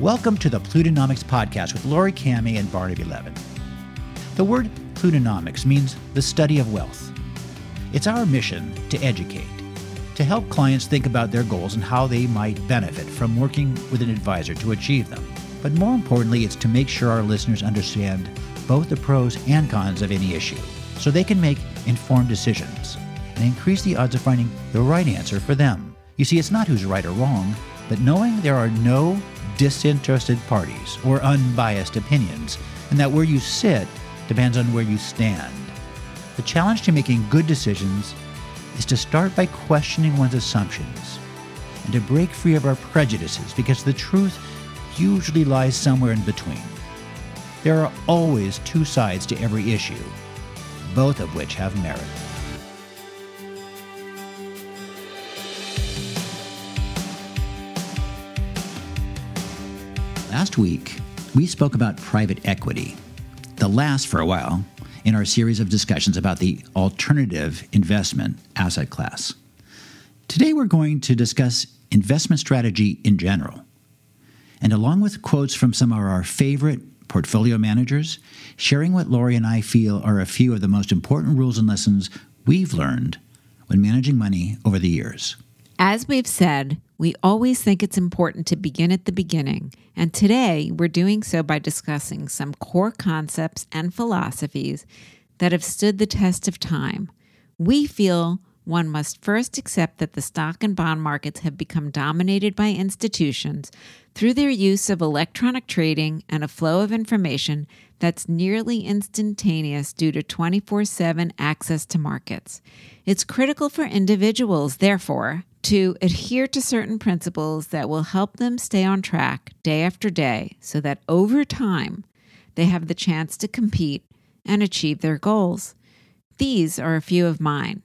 Welcome to the Plutonomix Podcast with Laurie Kamhi and Barnaby Levin. The word Plutonomics means the study of wealth. It's our mission to educate, to help clients think about their goals and how they might benefit from working with an advisor to achieve them. But more importantly, it's to make sure our listeners understand both the pros and cons of any issue so they can make informed decisions and increase the odds of finding the right answer for them. You see, it's not who's right or wrong, but knowing there are no disinterested parties or unbiased opinions, and that where you sit depends on where you stand. The challenge to making good decisions is to start by questioning one's assumptions and to break free of our prejudices because the truth usually lies somewhere in between. There are always two sides to every issue, both of which have merit. Last week, we spoke about private equity, the last for a while in our series of discussions about the alternative investment asset class. Today, we're going to discuss investment strategy in general. And along with quotes from some of our favorite portfolio managers, sharing what Laurie and I feel are a few of the most important rules and lessons we've learned when managing money over the years. As we've said, we always think it's important to begin at the beginning, and today we're doing so by discussing some core concepts and philosophies that have stood the test of time. We feel one must first accept that the stock and bond markets have become dominated by institutions through their use of electronic trading and a flow of information that's nearly instantaneous due to 24 7 access to markets. It's critical for individuals, therefore, to adhere to certain principles that will help them stay on track day after day so that over time they have the chance to compete and achieve their goals. These are a few of mine.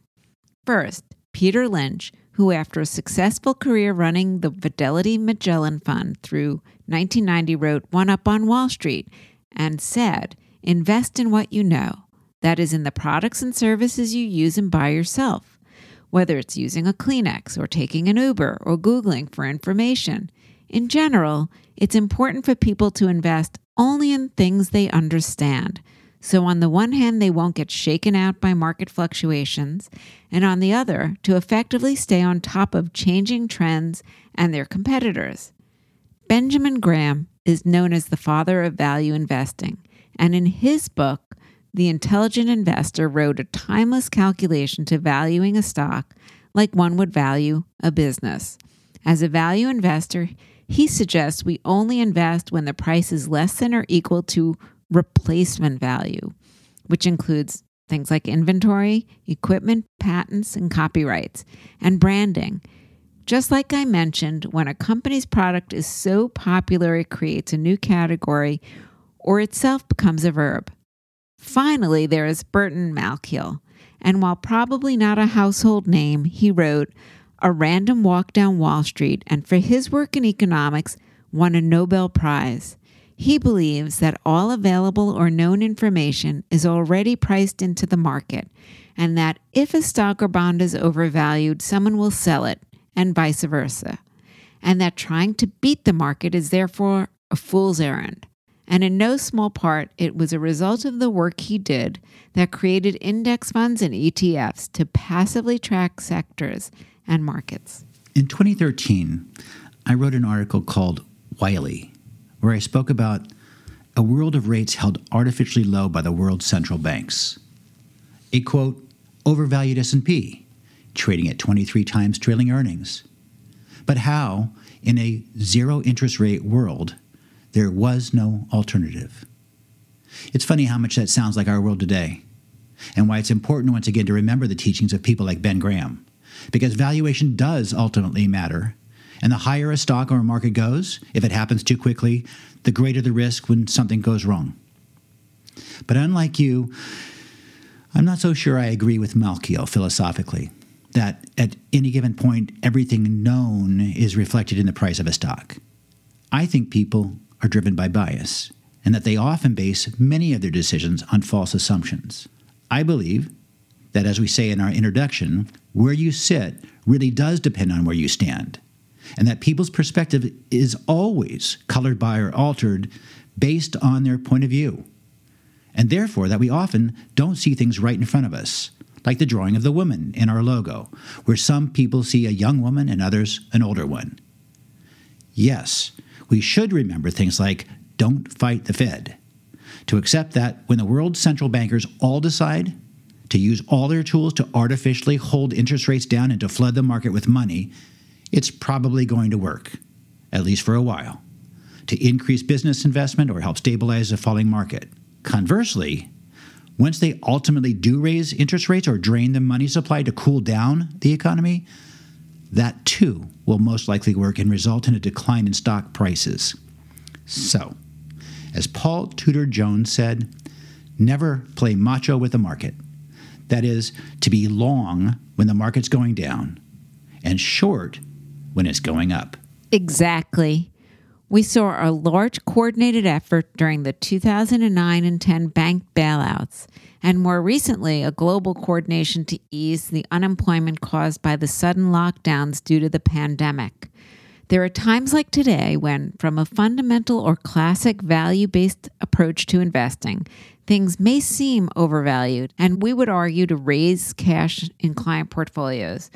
First, Peter Lynch, who, after a successful career running the Fidelity Magellan Fund through 1990, wrote One Up on Wall Street and said, Invest in what you know, that is, in the products and services you use and buy yourself whether it's using a Kleenex or taking an Uber or Googling for information. In general, it's important for people to invest only in things they understand. So, on the one hand, they won't get shaken out by market fluctuations, and on the other, to effectively stay on top of changing trends and their competitors. Benjamin Graham is known as the father of value investing, and in his book, the intelligent investor wrote a timeless calculation to valuing a stock like one would value a business. As a value investor, he suggests we only invest when the price is less than or equal to replacement value, which includes things like inventory, equipment, patents, and copyrights, and branding. Just like I mentioned, when a company's product is so popular it creates a new category or itself becomes a verb. Finally, there is Burton Malkiel, and while probably not a household name, he wrote A Random Walk Down Wall Street, and for his work in economics, won a Nobel Prize. He believes that all available or known information is already priced into the market, and that if a stock or bond is overvalued, someone will sell it, and vice versa, and that trying to beat the market is therefore a fool's errand and in no small part, it was a result of the work he did that created index funds and ETFs to passively track sectors and markets. In 2013, I wrote an article called Wiley, where I spoke about a world of rates held artificially low by the world's central banks. A quote, overvalued S&P, trading at 23 times trailing earnings. But how, in a zero interest rate world, there was no alternative. It's funny how much that sounds like our world today, and why it's important once again to remember the teachings of people like Ben Graham. Because valuation does ultimately matter, and the higher a stock or a market goes, if it happens too quickly, the greater the risk when something goes wrong. But unlike you, I'm not so sure I agree with Malkiel philosophically that at any given point, everything known is reflected in the price of a stock. I think people are driven by bias, and that they often base many of their decisions on false assumptions. I believe that, as we say in our introduction, where you sit really does depend on where you stand. and that people's perspective is always colored by or altered based on their point of view, and therefore that we often don't see things right in front of us, like the drawing of the woman in our logo, where some people see a young woman and others an older one. Yes, we should remember things like don't fight the Fed, to accept that when the world's central bankers all decide to use all their tools to artificially hold interest rates down and to flood the market with money, it's probably going to work, at least for a while, to increase business investment or help stabilize a falling market. Conversely, once they ultimately do raise interest rates or drain the money supply to cool down the economy, that too will most likely work and result in a decline in stock prices. So, as Paul Tudor Jones said, never play macho with the market. That is, to be long when the market's going down and short when it's going up. Exactly. We saw a large coordinated effort during the 2009 and 10 bank bailouts, and more recently, a global coordination to ease the unemployment caused by the sudden lockdowns due to the pandemic. There are times like today when, from a fundamental or classic value based approach to investing, things may seem overvalued, and we would argue to raise cash in client portfolios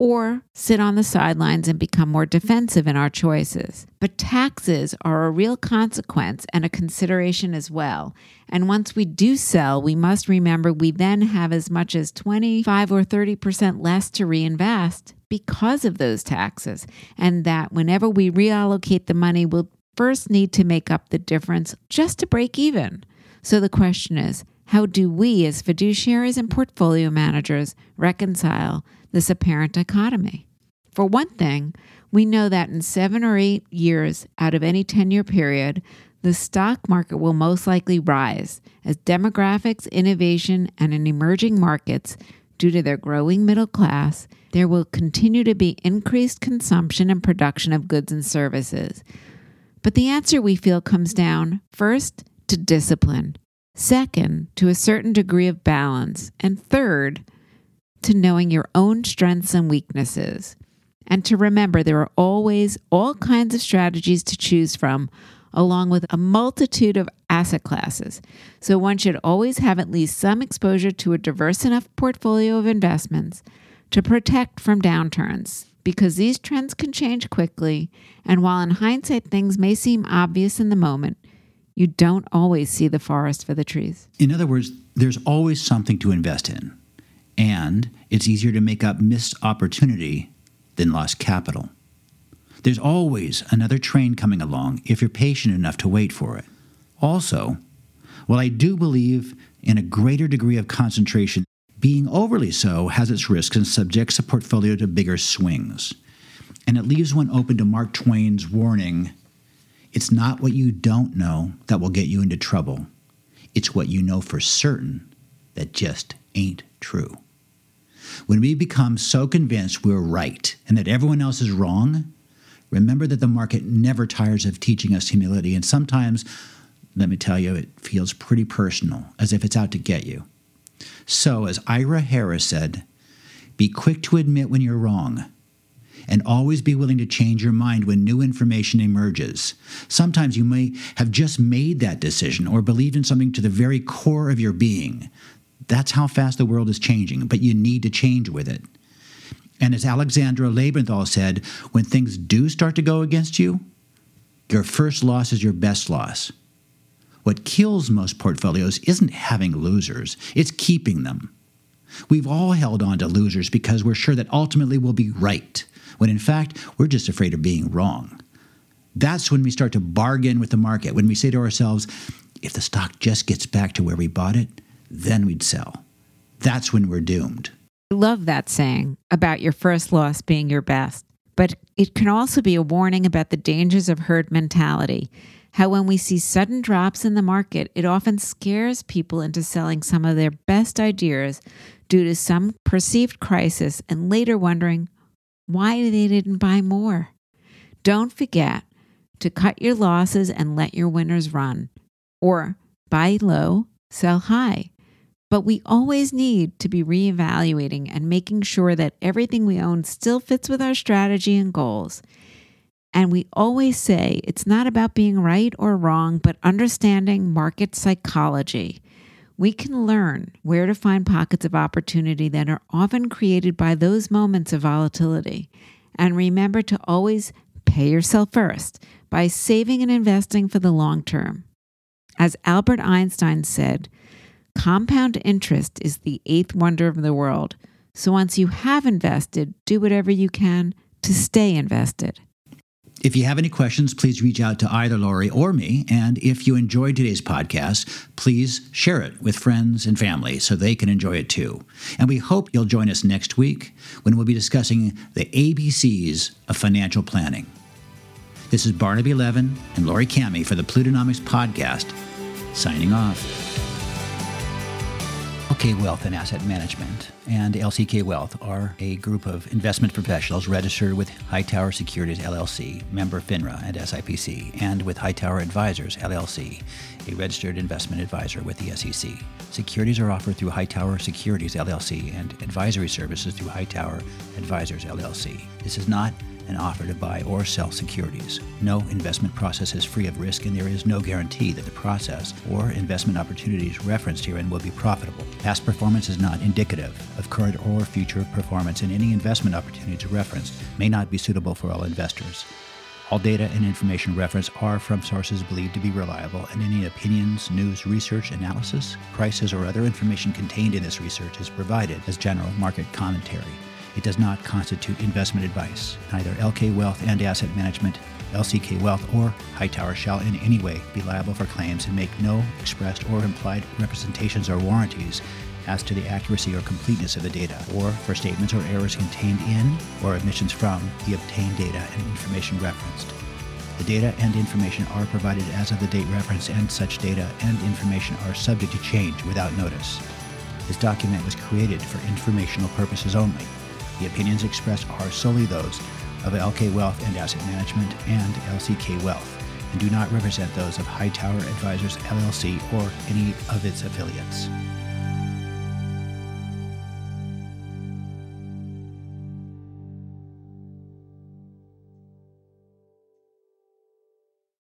or sit on the sidelines and become more defensive in our choices. But taxes are a real consequence and a consideration as well. And once we do sell, we must remember we then have as much as 25 or 30% less to reinvest because of those taxes. And that whenever we reallocate the money, we'll first need to make up the difference just to break even. So the question is, how do we, as fiduciaries and portfolio managers, reconcile this apparent dichotomy? For one thing, we know that in seven or eight years out of any 10 year period, the stock market will most likely rise as demographics, innovation, and in emerging markets, due to their growing middle class, there will continue to be increased consumption and production of goods and services. But the answer we feel comes down first to discipline, Second, to a certain degree of balance. And third, to knowing your own strengths and weaknesses. And to remember there are always all kinds of strategies to choose from, along with a multitude of asset classes. So one should always have at least some exposure to a diverse enough portfolio of investments to protect from downturns. Because these trends can change quickly, and while in hindsight things may seem obvious in the moment, you don't always see the forest for the trees. In other words, there's always something to invest in, and it's easier to make up missed opportunity than lost capital. There's always another train coming along if you're patient enough to wait for it. Also, while I do believe in a greater degree of concentration, being overly so has its risks and subjects a portfolio to bigger swings. And it leaves one open to Mark Twain's warning it's not what you don't know that will get you into trouble. It's what you know for certain that just ain't true. When we become so convinced we're right and that everyone else is wrong, remember that the market never tires of teaching us humility. And sometimes, let me tell you, it feels pretty personal, as if it's out to get you. So, as Ira Harris said, be quick to admit when you're wrong and always be willing to change your mind when new information emerges. Sometimes you may have just made that decision or believed in something to the very core of your being. That's how fast the world is changing, but you need to change with it. And as Alexandra Lebenthal said, when things do start to go against you, your first loss is your best loss. What kills most portfolios isn't having losers, it's keeping them. We've all held on to losers because we're sure that ultimately we'll be right when in fact, we're just afraid of being wrong. That's when we start to bargain with the market, when we say to ourselves, if the stock just gets back to where we bought it, then we'd sell. That's when we're doomed. I love that saying about your first loss being your best, but it can also be a warning about the dangers of herd mentality. How, when we see sudden drops in the market, it often scares people into selling some of their best ideas due to some perceived crisis and later wondering, why they didn't buy more. Don't forget to cut your losses and let your winners run, or buy low, sell high. But we always need to be reevaluating and making sure that everything we own still fits with our strategy and goals. And we always say it's not about being right or wrong, but understanding market psychology. We can learn where to find pockets of opportunity that are often created by those moments of volatility. And remember to always pay yourself first by saving and investing for the long term. As Albert Einstein said, compound interest is the eighth wonder of the world. So once you have invested, do whatever you can to stay invested. If you have any questions, please reach out to either Laurie or me. And if you enjoyed today's podcast, please share it with friends and family so they can enjoy it too. And we hope you'll join us next week when we'll be discussing the ABCs of financial planning. This is Barnaby Levin and Laurie Kamhi for the Plutonomix Podcast, signing off. LK Wealth and Asset Management and LCK Wealth are a group of investment professionals registered with Hightower Securities LLC, member FINRA and SIPC, and with Hightower Advisors LLC, a registered investment advisor with the SEC. Securities are offered through Hightower Securities LLC and advisory services through Hightower Advisors LLC. This is not an offer to buy or sell securities. No investment process is free of risk, and there is no guarantee that the process or investment opportunities referenced herein will be profitable. Past performance is not indicative of current or future performance, and any investment opportunities referenced may not be suitable for all investors. All data and information referenced are from sources believed to be reliable, and any opinions, news, research, analysis, prices, or other information contained in this research is provided as general market commentary. It does not constitute investment advice. Neither LK Wealth and Asset Management, LCK Wealth, or Hightower shall in any way be liable for claims and make no expressed or implied representations or warranties as to the accuracy or completeness of the data, or for statements or errors contained in or omissions from the obtained data and information referenced. The data and information are provided as of the date referenced, and such data and information are subject to change without notice. This document was created for informational purposes only the opinions expressed are solely those of LK Wealth and Asset Management and LCK Wealth and do not represent those of Hightower Advisors LLC or any of its affiliates.